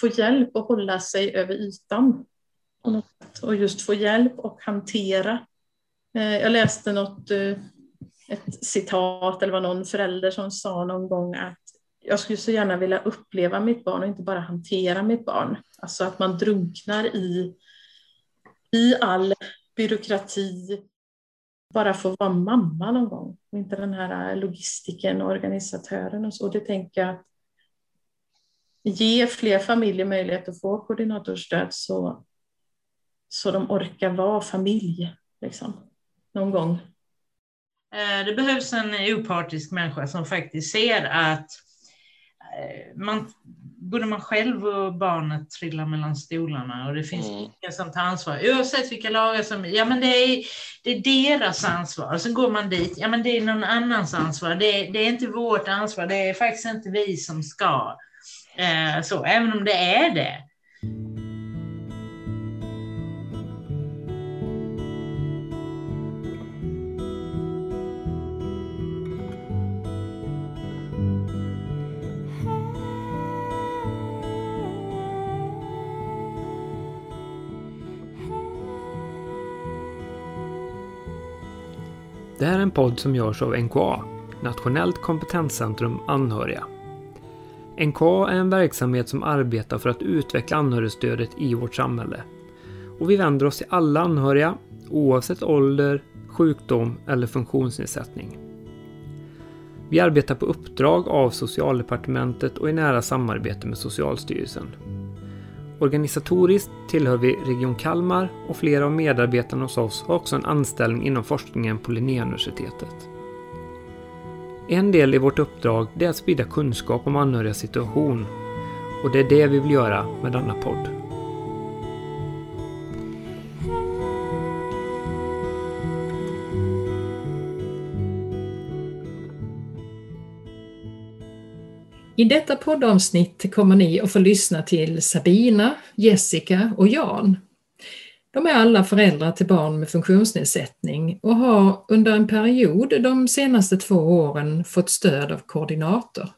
få hjälp att hålla sig över ytan. Och just få hjälp och hantera. Eh, jag läste något, eh, ett citat, eller var någon förälder som sa någon gång att jag skulle så gärna vilja uppleva mitt barn och inte bara hantera mitt barn. Alltså att man drunknar i, i all byråkrati, bara få vara mamma någon gång. Och inte den här logistiken och organisatören och så. Det tänker jag att ge fler familjer möjlighet att få koordinatorstöd så, så de orkar vara familj liksom, någon gång. Eh, det behövs en opartisk människa som faktiskt ser att Eh, man, både man själv och barnet trillar mellan stolarna och det finns mm. ingen som tar ansvar. Oavsett vilka lagar som, ja men det är, det är deras ansvar. Och så går man dit, ja men det är någon annans ansvar. Det är, det är inte vårt ansvar, det är faktiskt inte vi som ska. Eh, så, även om det är det. Det här är en podd som görs av NKA, Nationellt kompetenscentrum anhöriga. NKA är en verksamhet som arbetar för att utveckla anhörigstödet i vårt samhälle. Och vi vänder oss till alla anhöriga, oavsett ålder, sjukdom eller funktionsnedsättning. Vi arbetar på uppdrag av Socialdepartementet och i nära samarbete med Socialstyrelsen. Organisatoriskt tillhör vi Region Kalmar och flera av medarbetarna hos oss har också en anställning inom forskningen på Linnéuniversitetet. En del i vårt uppdrag är att sprida kunskap om anhörigas situation och det är det vi vill göra med denna podd. I detta poddavsnitt kommer ni att få lyssna till Sabina, Jessica och Jan. De är alla föräldrar till barn med funktionsnedsättning och har under en period de senaste två åren fått stöd av koordinator.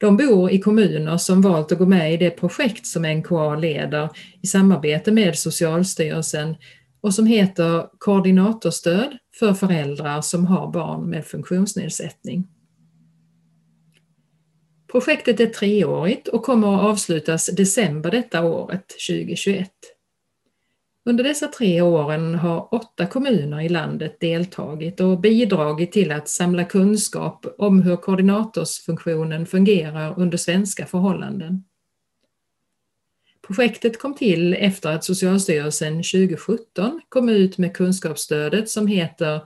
De bor i kommuner som valt att gå med i det projekt som NKA leder i samarbete med Socialstyrelsen och som heter Koordinatorstöd för föräldrar som har barn med funktionsnedsättning. Projektet är treårigt och kommer att avslutas december detta året, 2021. Under dessa tre åren har åtta kommuner i landet deltagit och bidragit till att samla kunskap om hur koordinatorsfunktionen fungerar under svenska förhållanden. Projektet kom till efter att Socialstyrelsen 2017 kom ut med kunskapsstödet som heter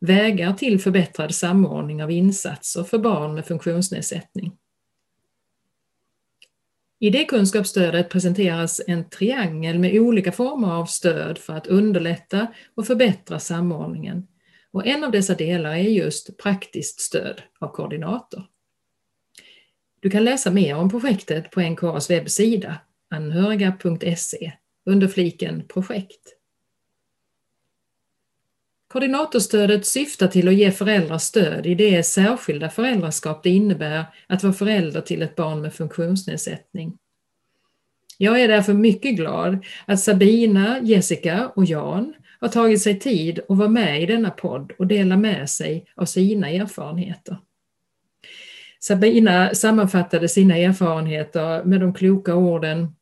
Vägar till förbättrad samordning av insatser för barn med funktionsnedsättning. I det kunskapsstödet presenteras en triangel med olika former av stöd för att underlätta och förbättra samordningen. Och en av dessa delar är just praktiskt stöd av koordinator. Du kan läsa mer om projektet på NKAs webbsida anhöriga.se under fliken projekt. Koordinatorstödet syftar till att ge föräldrar stöd i det särskilda föräldraskap det innebär att vara förälder till ett barn med funktionsnedsättning. Jag är därför mycket glad att Sabina, Jessica och Jan har tagit sig tid att vara med i denna podd och dela med sig av sina erfarenheter. Sabina sammanfattade sina erfarenheter med de kloka orden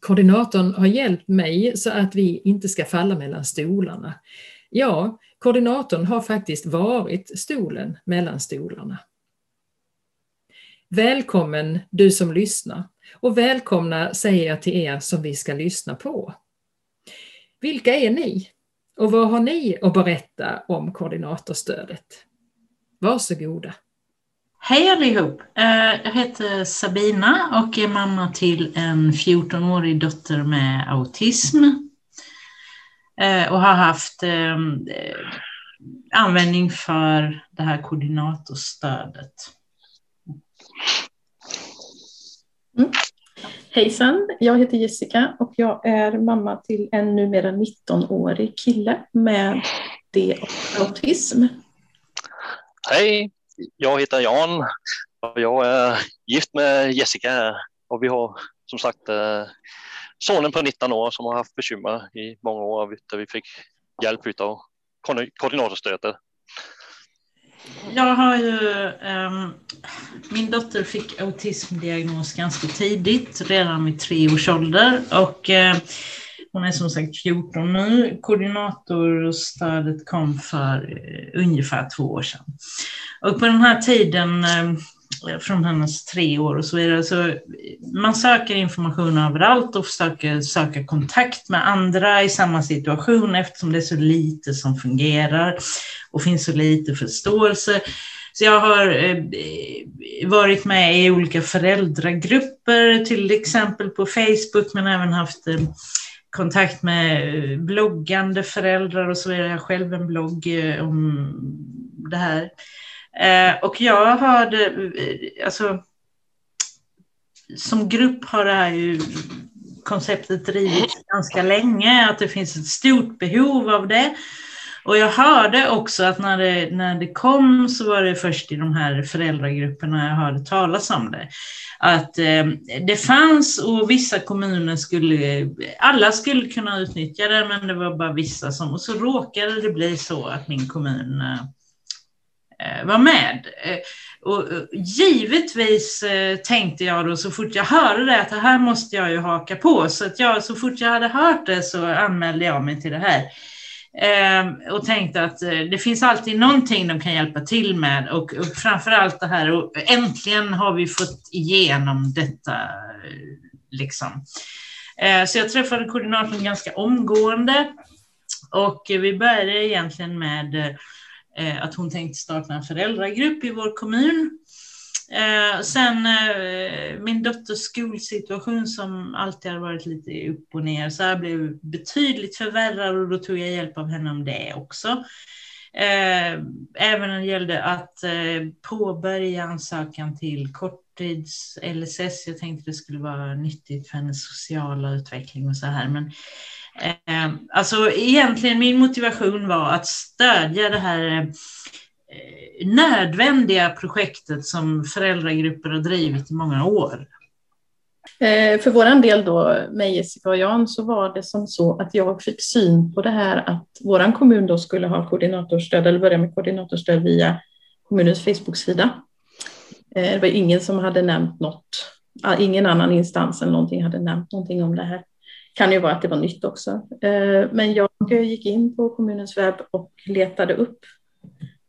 Koordinatorn har hjälpt mig så att vi inte ska falla mellan stolarna. Ja, koordinatorn har faktiskt varit stolen mellan stolarna. Välkommen du som lyssnar och välkomna säger jag till er som vi ska lyssna på. Vilka är ni? Och vad har ni att berätta om koordinatorstödet? Varsågoda. Hej allihop! Eh, jag heter Sabina och är mamma till en 14-årig dotter med autism och har haft eh, användning för det här koordinatorstödet. Mm. Hejsan, jag heter Jessica och jag är mamma till en numera 19-årig kille med D och autism. Hej, jag heter Jan och jag är gift med Jessica och vi har som sagt eh, sonen på 19 år som har haft bekymmer i många år där vi fick hjälp av koordinatorstödet. Jag har ju, um, min dotter fick autismdiagnos ganska tidigt, redan vid tre års ålder. Och, uh, hon är som sagt 14 nu. Koordinatorstödet kom för uh, ungefär två år sedan. Och på den här tiden uh, från hennes tre år och så vidare. Så man söker information överallt och försöker söka kontakt med andra i samma situation eftersom det är så lite som fungerar och finns så lite förståelse. Så jag har eh, varit med i olika föräldragrupper, till exempel på Facebook, men även haft eh, kontakt med eh, bloggande föräldrar och så vidare. Jag har själv en blogg om det här. Eh, och jag hörde, eh, alltså, som grupp har det här ju konceptet drivits ganska länge, att det finns ett stort behov av det. Och jag hörde också att när det, när det kom så var det först i de här föräldragrupperna jag hörde talas om det. Att eh, det fanns och vissa kommuner skulle, alla skulle kunna utnyttja det men det var bara vissa som, och så råkade det bli så att min kommun Eh, Eh, var med. Eh, och eh, givetvis tänkte jag då så fort jag hörde det att det här måste jag ju haka på. Så att jag, så fort jag hade hört det så anmälde jag mig till det här. Ehm, och tänkte att det finns alltid någonting de kan hjälpa till med och, och framför allt det här och äntligen har vi fått igenom detta. Liksom. Så jag träffade koordinatorn ganska omgående och vi började egentligen med Eh, Eh, att hon tänkte starta en föräldragrupp i vår kommun. Eh, sen eh, min dotters skolsituation som alltid har varit lite upp och ner, så här blev betydligt förvärrad och då tog jag hjälp av henne om det också. Eh, även när det gällde att eh, påbörja ansökan till korttids-LSS. Jag tänkte det skulle vara nyttigt för hennes sociala utveckling och så här. Men Eh, alltså egentligen min motivation var att stödja det här eh, nödvändiga projektet som föräldragrupper har drivit i många år. Eh, för vår del då, mig Jessica och Jan, så var det som så att jag fick syn på det här att vår kommun då skulle ha koordinatorstöd, eller börja med koordinatorstöd via kommunens Facebook-sida. Eh, det var ingen som hade nämnt något, ah, ingen annan instans eller någonting hade nämnt någonting om det här kan ju vara att det var nytt också. Eh, men jag gick in på kommunens webb och letade upp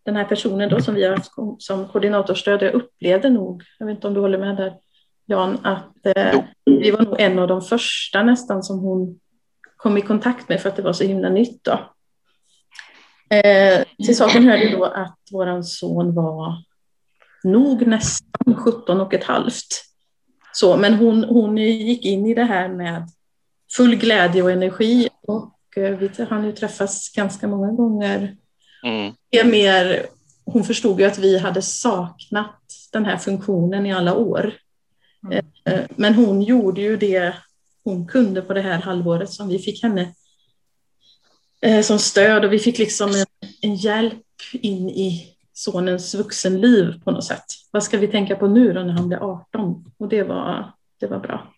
den här personen då som vi har haft som koordinatorstöd. Jag upplevde nog, jag vet inte om du håller med där Jan, att eh, vi var nog en av de första nästan som hon kom i kontakt med för att det var så himla nytt. Då. Eh, till saken hörde då att vår son var nog nästan 17 och ett halvt. Så, men hon, hon gick in i det här med full glädje och energi. Och eh, vi hann ju träffas ganska många gånger. Mm. Det mer, hon förstod ju att vi hade saknat den här funktionen i alla år. Mm. Eh, men hon gjorde ju det hon kunde på det här halvåret som vi fick henne eh, som stöd och vi fick liksom en, en hjälp in i sonens vuxenliv på något sätt. Vad ska vi tänka på nu då när han blir 18? Och det var, det var bra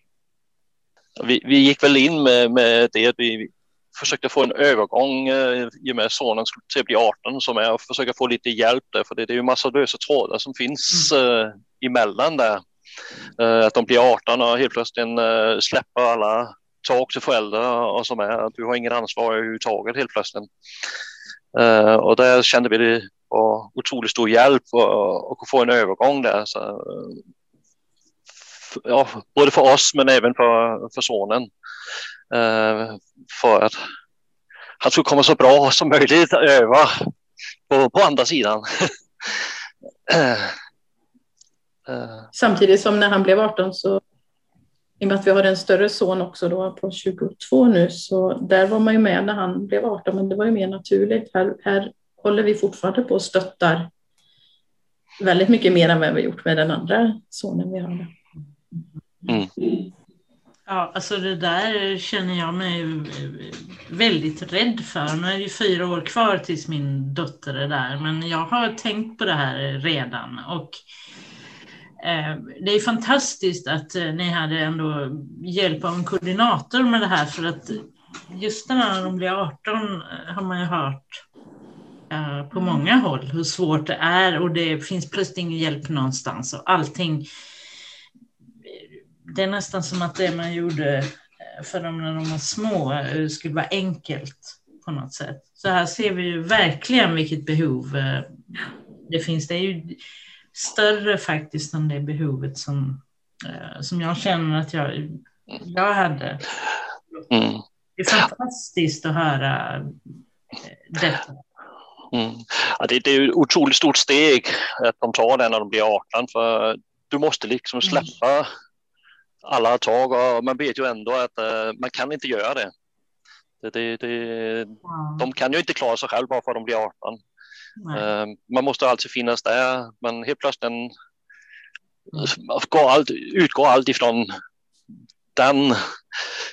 vi, vi gick väl in med, med det. Vi försökte få en övergång eh, i och med sonen skulle bli 18 som är att försöka få lite hjälp där för det, det är ju massa lösa trådar som finns mm. eh, emellan där. Eh, att de blir 18 och helt plötsligt eh, släpper alla tak till föräldrar och som är att du har ingen ansvar överhuvudtaget helt plötsligt. Eh, och där kände vi det var otroligt stor hjälp att få en övergång där. Så, ja, både för oss men även för, för sonen. Eh, för att han skulle komma så bra som möjligt över på, på andra sidan. Eh, eh. Samtidigt som när han blev 18 så i och med att vi har en större son också då på 22 nu så där var man ju med när han blev 18 men det var ju mer naturligt. Här, här håller vi fortfarande på och stöttar väldigt mycket mer än vad vi gjort med den andra sonen vi har. Mm. Ja, alltså det där känner jag mig väldigt rädd för. Nu är det fyra år kvar tills min dotter är där, men jag har tänkt på det här redan. Och eh, det är fantastiskt att eh, ni hade ändå hjälp av en koordinator med det här för att just när de blir 18 eh, har man ju hört på många håll hur svårt det är och det finns plötsligt ingen hjälp någonstans och allting. Det är nästan som att det man gjorde för dem när de var små skulle vara enkelt på något sätt. Så här ser vi ju verkligen vilket behov det finns. Det är ju större faktiskt än det behovet som, eh, som jag känner att jag, jag hade. Mm. Det är fantastiskt att höra eh, detta. Mm. Ja, det, det, är ett otroligt stort steg att de tar det när de blir 18 för du måste liksom släppa mm. Alla tag och man vet ju ändå att uh, man kan inte göra det. det, det, det wow. De kan ju inte klara sig själva bara för att de blir 18. Uh, man måste alltid finnas där, men helt plötsligt mm. går allt, utgår allt ifrån den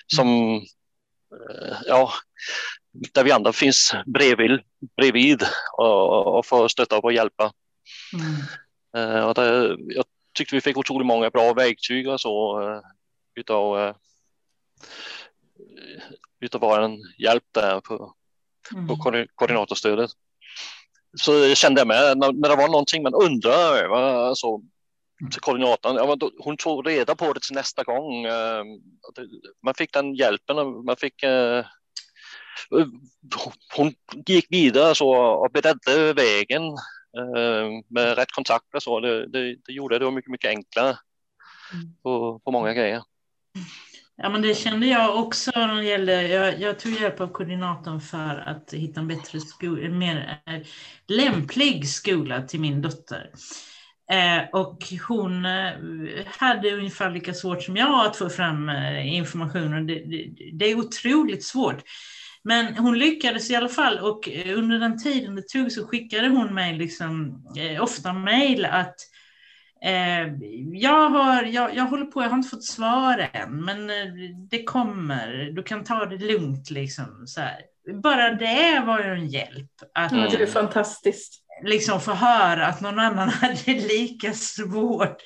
som, uh, ja, där vi andra finns bredvid, bredvid och, och får stötta och hjälpa. Mm. Och det, jag tyckte vi fick otroligt många bra verktyg och så uh, utav, uh, utav vår hjälp där på, mm. på koordinatorstödet så kände jag med när, när det var någonting man undrar över så till koordinatorn, ja, hon tog reda på det till nästa gång. Eh, man fick den hjälpen, man fick eh, hon gick vidare så och beredde vägen eh, med rätt kontakter så det, det, det gjorde det mycket, mycket enklare mm. på, på många grejer. Ja, men det kände jag också när det gällde, jag, jag tog hjälp av koordinatorn för att hitta en bättre skola, mer eh, lämplig skola till min dotter. Eh, och hon eh, hade ungefär lika svårt som jag att få fram eh, information. Det, det, det, är otroligt svårt. Men hon lyckades i alla fall och eh, under den tiden det tog så skickade hon mig liksom, eh, ofta mejl att Eh, jag, har, jag, jag håller på, jag har inte fått svar än, men eh, det kommer. Du kan ta det lugnt liksom. Så här. Bara det var ju en hjälp. Att, mm. Det är fantastiskt. Liksom få höra att någon annan hade lika svårt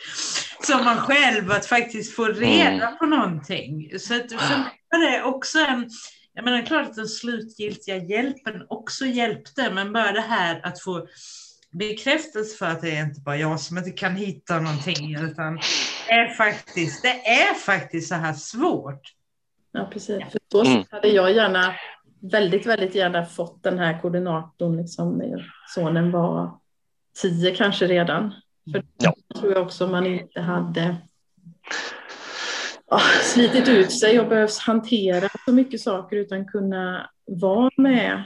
som man själv att faktiskt få reda mm. på någonting. Så att för mig var det också en, jag menar klart att den slutgiltiga hjälpen också hjälpte, men bara det här att få bekräftelse för att det är inte bara jag som inte kan hitta någonting, utan det är faktiskt, det är faktiskt så här svårt. Ja, precis. För då mm. hade jag gärna, väldigt, väldigt gärna fått den här koordinatorn, liksom, när sonen var tio kanske redan. För ja. då tror jag också man inte hade slitit ut sig och behövt hantera så mycket saker utan kunna vara med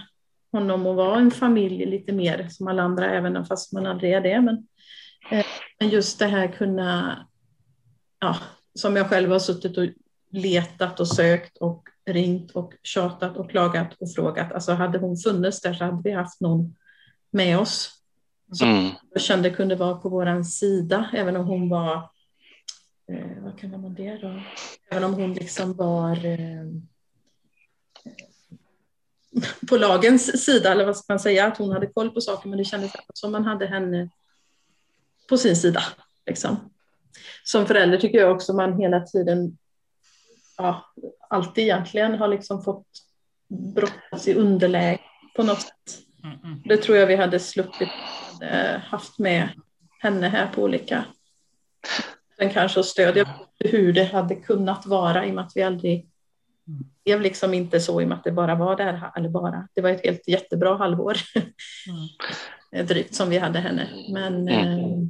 honom att vara en familj lite mer som alla andra, även fast man aldrig är det. Men, eh, men just det här kunna, ja, som jag själv har suttit och letat och sökt och ringt och tjatat och klagat och frågat. Alltså hade hon funnits där så hade vi haft någon med oss som mm. jag kände kunde vara på vår sida, även om hon var, eh, vad kallar man det då? Även om hon liksom var eh, på lagens sida, eller vad ska man säga, att hon hade koll på saker, men det kändes som man hade henne på sin sida. Liksom. Som förälder tycker jag också man hela tiden, ja, alltid egentligen har liksom fått brottas i underläge på något sätt. Mm, mm. Det tror jag vi hade sluppit hade haft med henne här på olika den kanske och stödja hur det hade kunnat vara i och med att vi aldrig det blev liksom inte så i och med att det bara var det här, eller bara, det var ett helt jättebra halvår mm. drygt som vi hade henne. Men mm.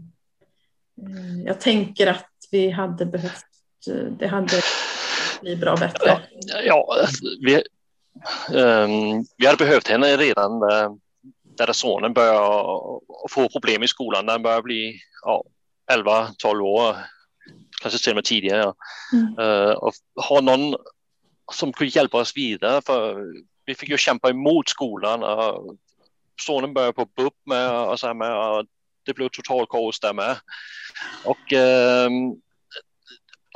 eh, jag tänker att vi hade behövt, det hade blivit bra bättre. Ja, ja vi, um, vi hade behövt henne redan där sonen börjar få problem i skolan, när han börjar bli ja, 11-12 år, med tidigare. Mm. Uh, och ha någon som kunde hjälpa oss vidare. För vi fick ju kämpa emot skolan. Och sonen började på BUP med och så med. Och det blev total kaos där med. Och, ehm,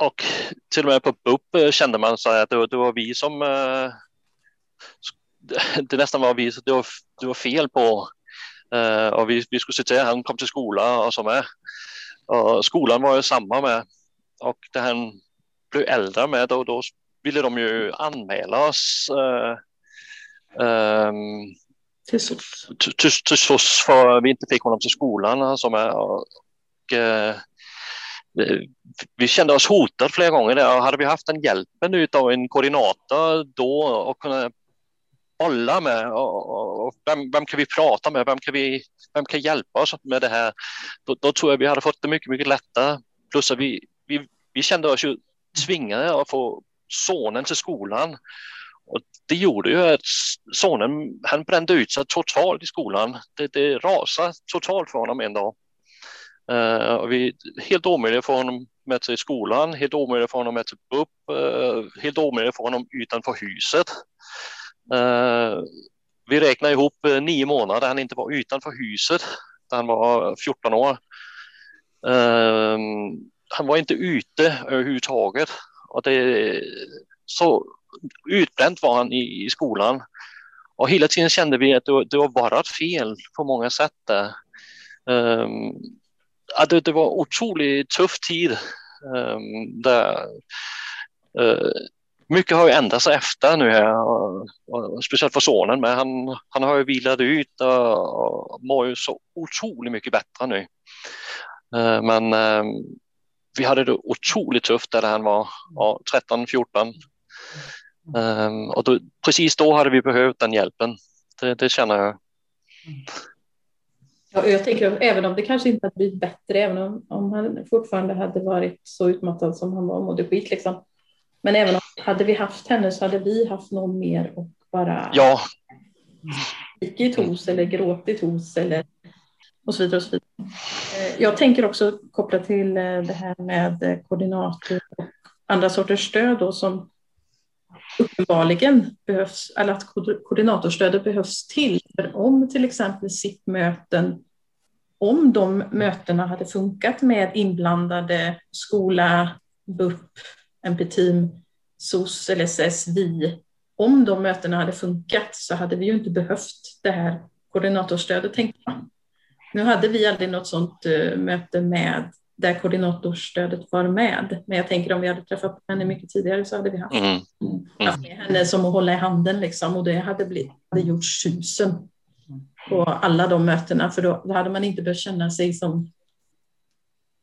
och till och med på BUP kände man så att det, det var vi som eh, det nästan var vi det var, det var fel på. Uh, och vi, vi skulle se till att han kom till skolan och så med. Och skolan var ju samma med. Och det han blev äldre med då, då ville de ju anmäla oss uh, um, till SOS. Till, SOS för vi inte fick honom till skolan. Alltså med, och, uh, vi kände oss hotade flera gånger. Där. Hade vi haft den hjälpen av en koordinator då och kunna bolla med och, och vem, vem, kan vi prata med? Vem kan, vi, vem kan hjälpa oss med det här? Då, då tror jag vi hade fått det mycket, mycket lättare. Plus att vi, vi, vi kände oss ju tvingade att få sonen till skolan. Och det gjorde ju att sonen han brände ut sig totalt i skolan. Det, det rasade totalt för honom en dag. Uh, och vi, helt omöjligt för honom med sig i skolan, helt omöjligt för honom med sig upp, uh, helt omöjligt för honom utanför huset. Uh, vi räknar ihop nio månader han inte var utanför huset när han var 14 år han var inte ute överhuvudtaget och det, så utbränt var han i, i skolan. Och hela tiden kände vi att det, det var bara fel på många sätt. Där. Um, det, det var otroligt tuff tid. Um, där, uh, mycket har ju ändrats efter nu här, och, och, speciellt för sonen, men han, han har ju vilat ut och, och mår ju så otroligt mycket bättre nu. Uh, men um, vi hade det otroligt tufft där han var ja, 13, 14. Um, och då, precis då hade vi behövt den hjälpen. Det, det känner jag. Ja, jag tänker även om det kanske inte hade blivit bättre, även om, om han fortfarande hade varit så utmattad som han var och mådde skit liksom. Men även om hade vi haft henne så hade vi haft någon mer och bara ja. skrikit hos eller gråtit hos eller och så vidare. Och så vidare. Eh, jag tänker också kopplat till eh, det här med eh, koordinator och andra sorters stöd då, som uppenbarligen behövs, eller att koordinatorstödet behövs till. För om till exempel SIP-möten, om de mötena hade funkat med inblandade skola, BUP, MP-team, SOS, LSS, vi, om de mötena hade funkat så hade vi ju inte behövt det här koordinatorstödet, tänkte man. Nu hade vi aldrig något sådant uh, möte med där koordinatorstödet var med. Men jag tänker om vi hade träffat henne mycket tidigare så hade vi haft, mm. haft med henne som att hålla i handen liksom, och det hade, blivit, hade gjort susen på alla de mötena för då, då hade man inte behövt känna sig som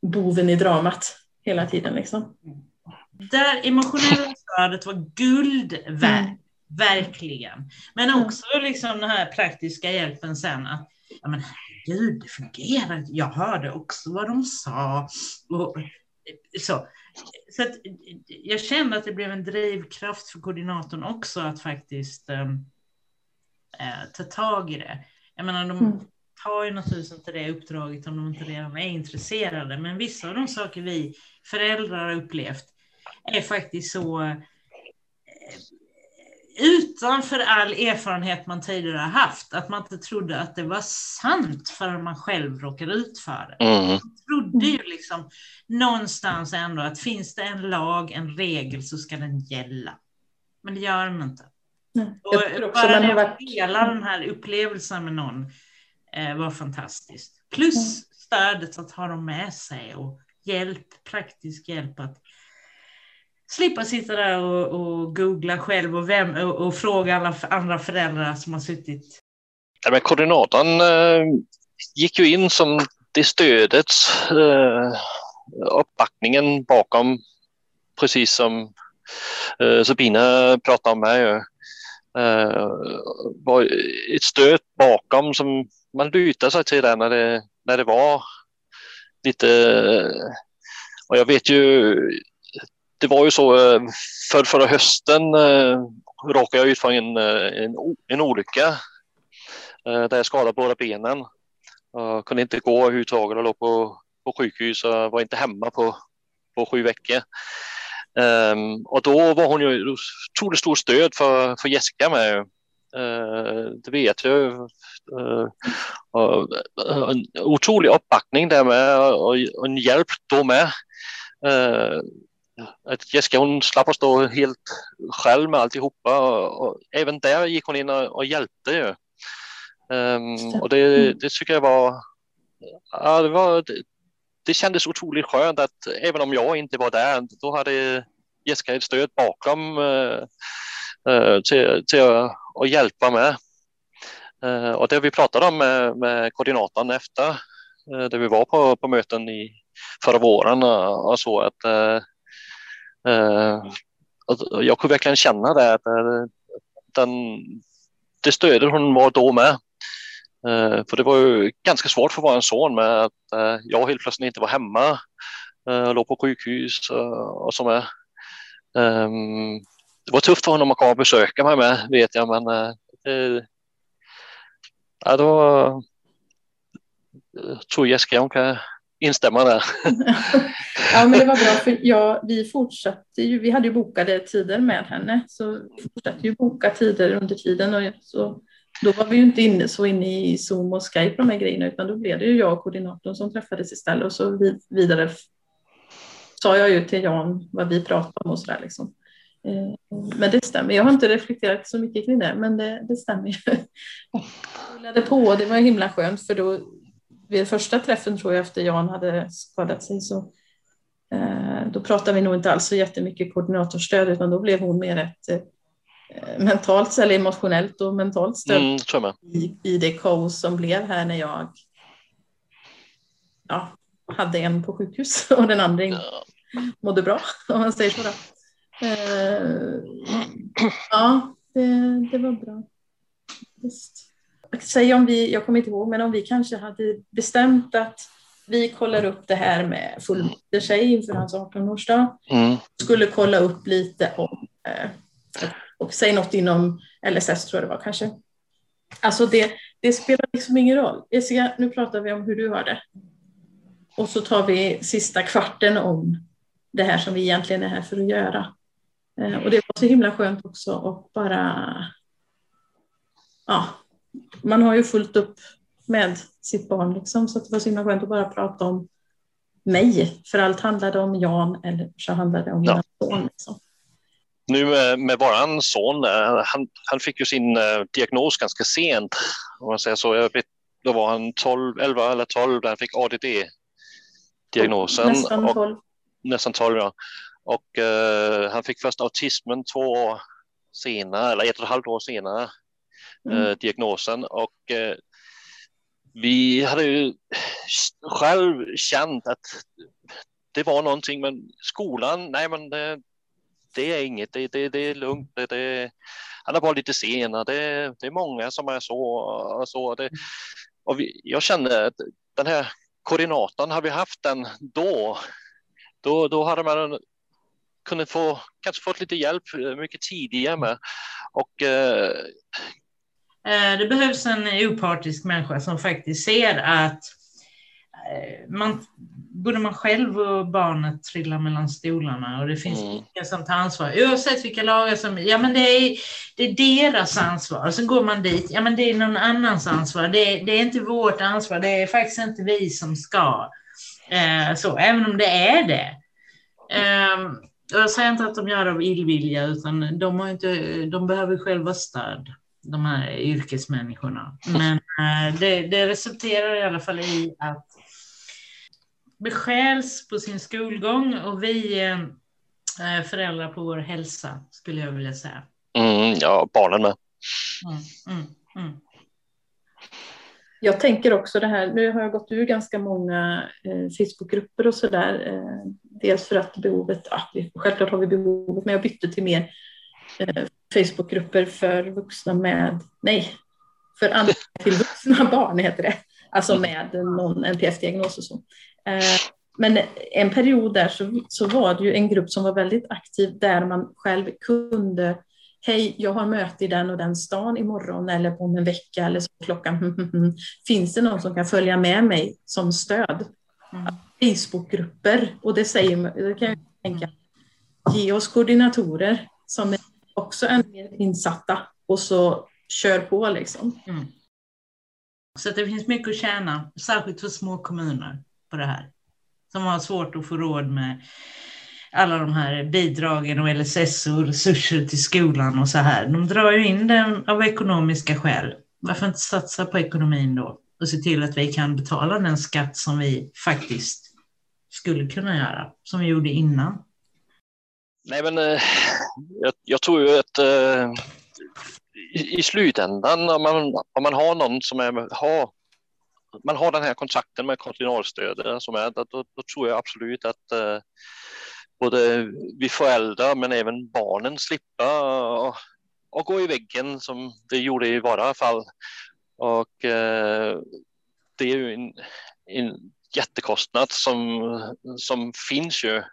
boven i dramat hela tiden. Liksom. Det emotionella stödet var guld värt, mm. verkligen. Men också liksom den här praktiska hjälpen sen att ja, men gud, det fungerar. Jag hörde också vad de sa. Och, så så att, jag kände att det blev en drivkraft för koordinatorn också att faktiskt äh, ta tag i det. Jag menar, de mm. tar ju naturligtvis inte det uppdraget om de inte redan är intresserade, men vissa av de saker vi föräldrar har upplevt är faktiskt så utanför all erfarenhet man tidigare har haft, att man inte trodde att det var sant förrän man själv råkade ut för det. Mm. Man trodde ju liksom någonstans ändå att finns det en lag, en regel, så ska den gälla. Men det gör den inte. Mm. Och bara att varit... dela den här upplevelsen med någon eh, var fantastiskt. Plus mm. stödet att ha dem med sig och hjälp, praktisk hjälp att slippa sitta där och, och googla själv och, vem, och, och, fråga alla andra föräldrar som har suttit. Ja, men koordinatorn eh, gick ju in som det stödet, eh, uppbackningen bakom, precis som eh, Sabina pratade om här. Eh, var ett stöd bakom som man lutade sig till där när det, när det var lite och jag vet ju det var ju så eh, för förra hösten eh, råkade jag ut för en, eh, en, en olycka där jag skadade båda benen. Jag kunde inte gå överhuvudtaget och låg på, på sjukhus och var inte hemma på, på sju veckor. Um, och då var hon ju otroligt stor stöd för, för Jessica med. Uh, det vet jag. Uh, uh, en otrolig uppbackning där med och, och en hjälp då med att Jessica hon slapp att stå helt själv med alltihopa och, och även där gick hon in och, och hjälpte ju. Um, och det, mm. det tycker jag var, ja, det var det kändes otroligt skönt att även om jag inte var där, då hade Jessica ett stöd bakom uh, till, till att, att hjälpa med. Uh, och det vi pratade om med, med koordinatorn efter, uh, där vi var på, på möten i förra våren och, och så, att jag kunde verkligen känna det, att den, det stödet hon var då med. Eh, för det var ju ganska svårt för vår son med att eh, jag helt plötsligt inte var hemma, uh, låg på sjukhus och så med. Ehm, det var tufft för honom att komma och besöka mig med, vet jag, men det, ja, då tror hon kan instämma där. ja, men det var bra för jag, vi fortsatte ju, vi hade ju bokade tider med henne, så vi fortsatte ju boka tider under tiden och så då var vi ju inte inne, så inne i Zoom och Skype de här grejerna, utan då blev det ju jag och koordinatorn som träffades istället och så vidare sa jag ju till Jan vad vi pratade om och sådär liksom. Eh, men det stämmer. Jag har inte reflekterat så mycket kring det, men det, det stämmer ju. rullade på och det var himla skönt för då vid första träffen tror jag efter Jan hade skadat sig så eh, då pratade vi nog inte alls så jättemycket koordinatorstöd utan då blev hon mer ett eh, mentalt eller emotionellt och mentalt stöd mm, i, i det kaos som blev här när jag ja, hade en på sjukhus och den andra inte mådde bra, om man säger så. Då. Eh, ja, det, det var bra. Just. Säg om vi, jag kommer inte ihåg, men om vi kanske hade bestämt att vi kollar upp det här med fullmäktige sig inför hans 18-årsdag. Mm. Skulle kolla upp lite om eh, och säg något inom LSS tror jag det var kanske. Alltså det, det spelar liksom ingen roll. Jessica, nu pratar vi om hur du har det. Och så tar vi sista kvarten om det här som vi egentligen är här för att göra. Eh, och det var så himla skönt också att bara... Ja, man har ju fullt upp med sitt barn liksom, så det var så himla skönt att bara prata om mig. För allt handlade om Jan eller så handlade det om ja. min son. Liksom nu med, med våran son, eh, han, han fick ju sin uh, diagnos ganska sent. Om man säger så. Jag vet, då var han 12, 11 eller 12 när han fick ADD-diagnosen. Nästan 12. Och, nästan 12, ja. Och uh, han fick först autismen två år senare, eller ett och ett halvt år senare, mm. Eh, diagnosen. Och eh, vi hade ju själv känt att det var någonting, men skolan, nej men det, det är inget, det, det, det är lugnt. Det, det, han är bara lite sen. Det, det är många som är så. Och så det, och vi, jag kände att den här koordinatorn, har vi haft den då, då, då hade man kunnat få, kanske fått lite hjälp eh, mycket tidigare med. Och, eh det behövs en opartisk människa som faktiskt ser att eh, man, både man själv och barnet trillar mellan stolarna och det finns mm. ingen som tar ansvar. Oavsett vilka lagar som, ja men det är, det är deras ansvar. Och så går man dit, ja men det är någon annans ansvar. Det är, det är inte vårt ansvar, det är faktiskt inte vi som ska. Eh, så, även om det är det. Eh, jag säger inte att de gör det av illvilja, utan de, har inte, de behöver själva stöd, de här yrkesmänniskorna. Men eh, det, det resulterar i alla fall i att beskäls på sin skolgång och vi eh, eh, föräldrar på vår hälsa, skulle jag vilja säga. Mm, ja, barnen med. Mm, mm, mm. Jag tänker också det här, nu har jag gått ur ganska många eh, Facebookgrupper och sådär. Eh, dels för att behovet, ja, självklart har vi behovet, men jag bytte till mer eh, Facebookgrupper för vuxna med, nej, för andra till vuxna barn heter det. Alltså med någon NPF-diagnos och så. Eh, men en period där så, så var det ju en grupp som var väldigt aktiv där man själv kunde Hej, jag har möte i den och den stan imorgon eller om en vecka eller så klockan. Finns det någon som kan följa med mig som stöd? Mm. Facebookgrupper och det säger det kan jag tänka. Ge oss koordinatorer som är också är mer insatta och så kör på liksom. Mm. Så det finns mycket att tjäna, särskilt för små kommuner på det här. Som har svårt att få råd med alla de här bidragen och LSS och resurser till skolan och så här. De drar ju in den av ekonomiska skäl. Varför inte satsa på ekonomin då och se till att vi kan betala den skatt som vi faktiskt skulle kunna göra, som vi gjorde innan? Nej, men eh, jag, jag, tror ju att eh, i, i, slutändan om man, om man har någon som är, har, man har den här kontakten med kontinualstöd som är, då, då, tror jag absolut att eh, både vi föräldrar men även barnen slippa och, och gå i väggen som det gjorde i våra fall. Och eh, det är ju en, en jättekostnad som, som finns ju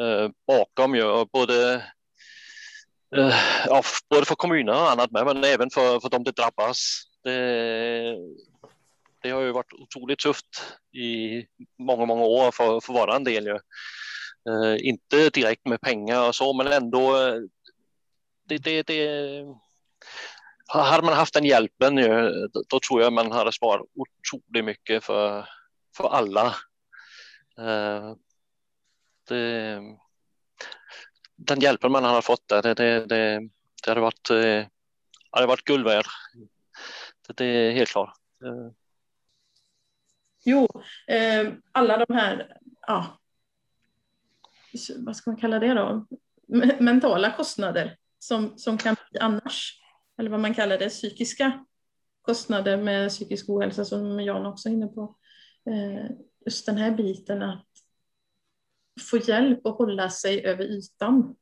Eh, bakom ju, både, eh, ja, både för kommuner och annat med, men även för, för de det drabbas. Det, det har ju varit otroligt tufft i många, många år för, för våran del. Ju. Eh, inte direkt med pengar och så, men ändå. Eh, det, det, det, hade man haft den hjälpen ju, då, då tror jag man hade sparat otroligt mycket för, för alla. Eh, det, eh, den hjälpen man hade fått där, det, det, det, det hade varit, eh, det hade varit guld värd. Det, det är helt klart. Eh. Jo, eh, alla de här, ja, vad ska man kalla det då? Mentala kostnader som, som kan bli annars, eller vad man kallar det, psykiska kostnader med psykisk ohälsa som Jan också är inne på. Eh, just den här biten att få hjälp att hålla sig över ytan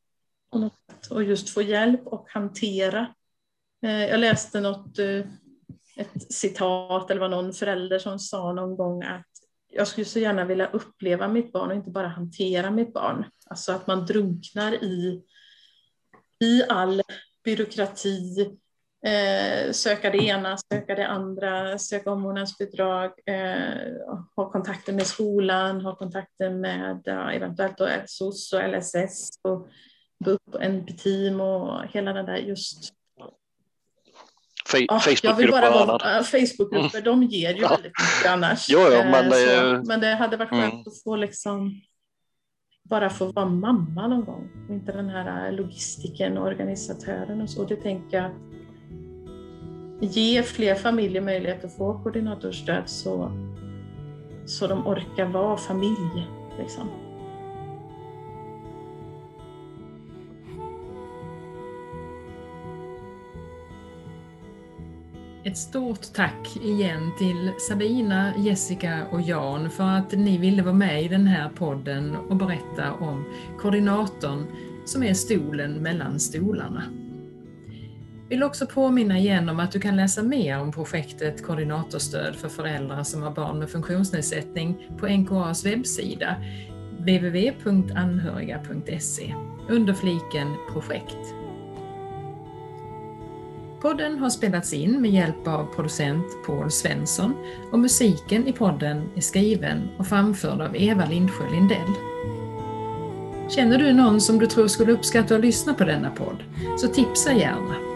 och just få hjälp och hantera. Eh, jag läste något, eh, ett citat eller var någon förälder som sa någon gång att jag skulle så gärna vilja uppleva mitt barn och inte bara hantera mitt barn. Alltså att man drunknar i, i all byråkrati, eh, söka det ena, söka det andra, söka omvårdnadsbidrag, eh, ha kontakter med skolan, ha kontakter med ja, eventuellt då SOS och LSS och BUP och NP-team och hela den där just oh, Facebookgrupper och annat. Facebookgrupper, mm. de ger ju väldigt mycket annars. Jo, jo, men, det, men det hade varit skönt mm. att få liksom bara få vara mamma någon gång inte den här logistiken och organisatören och så. Det tänker jag ge fler familjer möjlighet att få koordinatorstöd så, så de orkar vara familj. Liksom. Ett stort tack igen till Sabina, Jessica och Jan för att ni ville vara med i den här podden och berätta om koordinatorn som är stolen mellan stolarna. Vill också påminna igen om att du kan läsa mer om projektet Koordinatorstöd för föräldrar som har barn med funktionsnedsättning på NKAs webbsida www.anhöriga.se under fliken projekt. Podden har spelats in med hjälp av producent Paul Svensson och musiken i podden är skriven och framförd av Eva Lindsjö Lindell. Känner du någon som du tror skulle uppskatta att lyssna på denna podd? Så tipsa gärna!